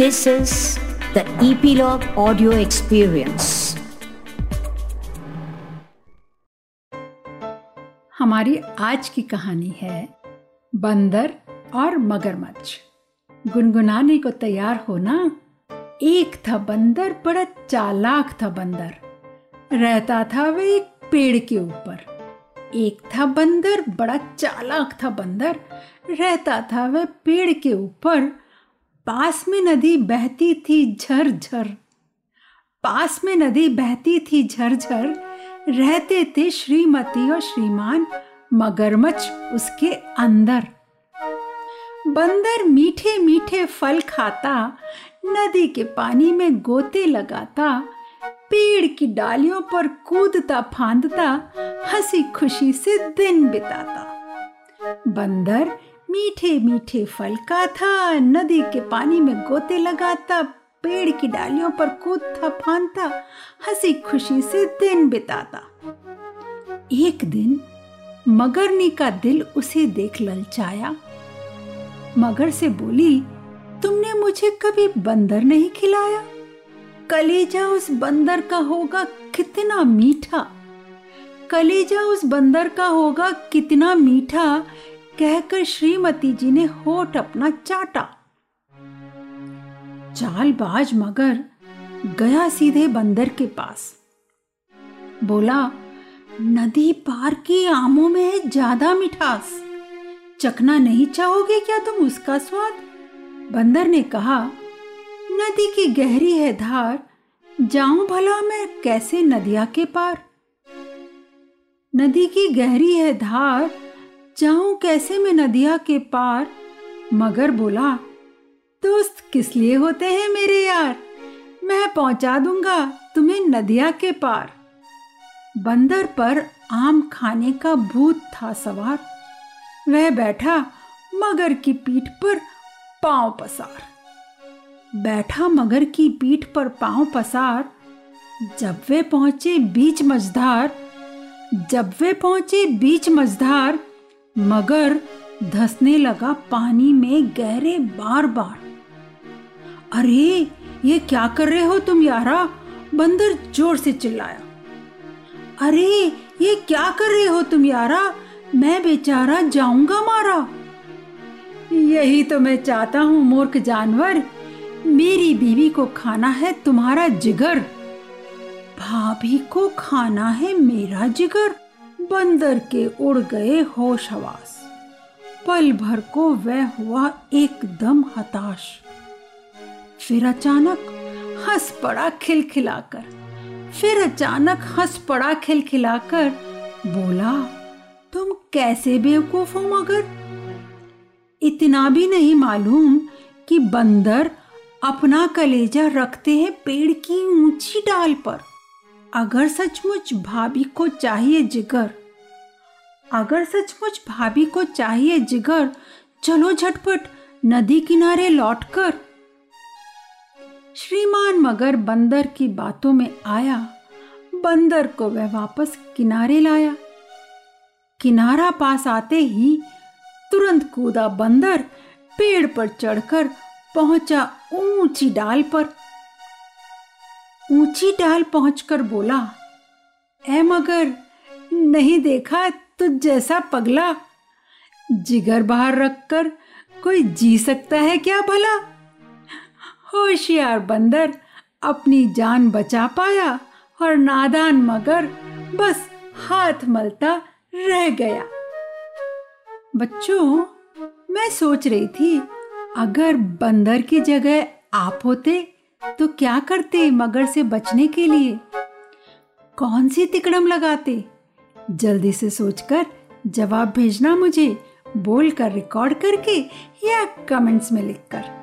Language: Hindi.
This is the Epilogue Audio Experience. हमारी आज की कहानी है बंदर और मगरमच्छ। गुनगुनाने को तैयार हो ना एक था बंदर, बड़ा चालाक था बंदर। रहता था वह एक पेड़ के ऊपर। एक था बंदर, बड़ा चालाक था बंदर। रहता था वह पेड़ के ऊपर। पास में नदी बहती थी झरझर। पास में नदी बहती थी झरझर, रहते थे श्रीमती और श्रीमान, मगरमच्छ उसके अंदर। बंदर मीठे मीठे फल खाता, नदी के पानी में गोते लगाता, पेड़ की डालियों पर कूदता फांदता, हँसी खुशी से दिन बिताता। बंदर मीठे मीठे फल का था, नदी के पानी में गोते लगाता, पेड़ की डालियों पर कूदता, फांदता, हँसी खुशी से दिन बिताता। एक दिन मगरनी का दिल उसे देख ललचाया। मगर से बोली, तुमने मुझे कभी बंदर नहीं खिलाया? कलेजा उस बंदर का होगा कितना मीठा। कलेजा उस बंदर का होगा कितना मीठा कहकर श्रीमती जी ने होठ अपना चाटा। चालबाज मगर गया सीधे बंदर के पास। बोला, नदी पार की आमों में है ज़्यादा मिठास। चखना नहीं चाहोगे क्या तुम उसका स्वाद? बंदर ने कहा, नदी की गहरी है धार, जाऊँ भला मैं कैसे नदिया के पार? नदी की गहरी है धार जाऊँ कैसे मैं नदिया के पार? मगर बोला, दोस्त, किस लिए होते हैं मेरे यार? मैं पहुँचा दूँगा तुम्हें नदिया के पार. बंदर पर आम खाने का भूत था सवार। वह बैठा, मगर की पीठ पर पाँव पसार। बैठा, मगर की पीठ पर पाँव पसार। जब वे पहुँचे बीच मझधार, जब वे पहुँचे बीच मझधार मगर धसने लगा पानी में गहरे बार बार अरे, ये क्या कर रहे हो तुम यारा? बंदर ज़ोर से चिल्लाया। अरे, ये क्या कर रहे हो तुम यारा? मैं बेचारा जाऊँगा मारा। यही तो मैं चाहता हूँ, मूर्ख जानवर। मेरी बीवी को खाना है तुम्हारा जिगर। भाभी को खाना है मेरा जिगर। बंदर के उड़ गए होश हवास पल भर को वह हुआ एकदम हताश। फिर अचानक हंस पड़ा खिलखिलाकर। फिर अचानक हंस पड़ा खिलखिलाकर, बोला, तुम कैसे बेवकूफ़ हो मगर? इतना भी नहीं मालूम कि बंदर अपना कलेजा रखते हैं पेड़ की ऊँची डाल पर। अगर सचमुच भाभी को चाहिए जिगर, अगर सचमुच भाभी को चाहिए जिगर, चलो झटपट नदी किनारे लौटकर। श्रीमान मगर बंदर की बातों में आया, बंदर को वह वापस किनारे लाया। किनारा पास आते ही तुरंत कूदा बंदर, पेड़ पर चढ़कर पहुँचा ऊँची डाल पर। ऊँची डाल पहुंचकर बोला ए मगर, नहीं देखा तो जैसा पगला? जिगर बाहर रखकर कोई जी सकता है क्या भला? होशियार बंदर, अपनी जान बचा पाया और नादान मगर बस हाथ मलता रह गया। बच्चों, मैं सोच रही थी, अगर बंदर की जगह आप होते तो क्या करते मगर से बचने के लिए? कौन सी तिकड़म लगाते? जल्दी से सोचकर जवाब भेजना मुझे, बोलकर रिकॉर्ड करके या कमेंट्स में लिखकर।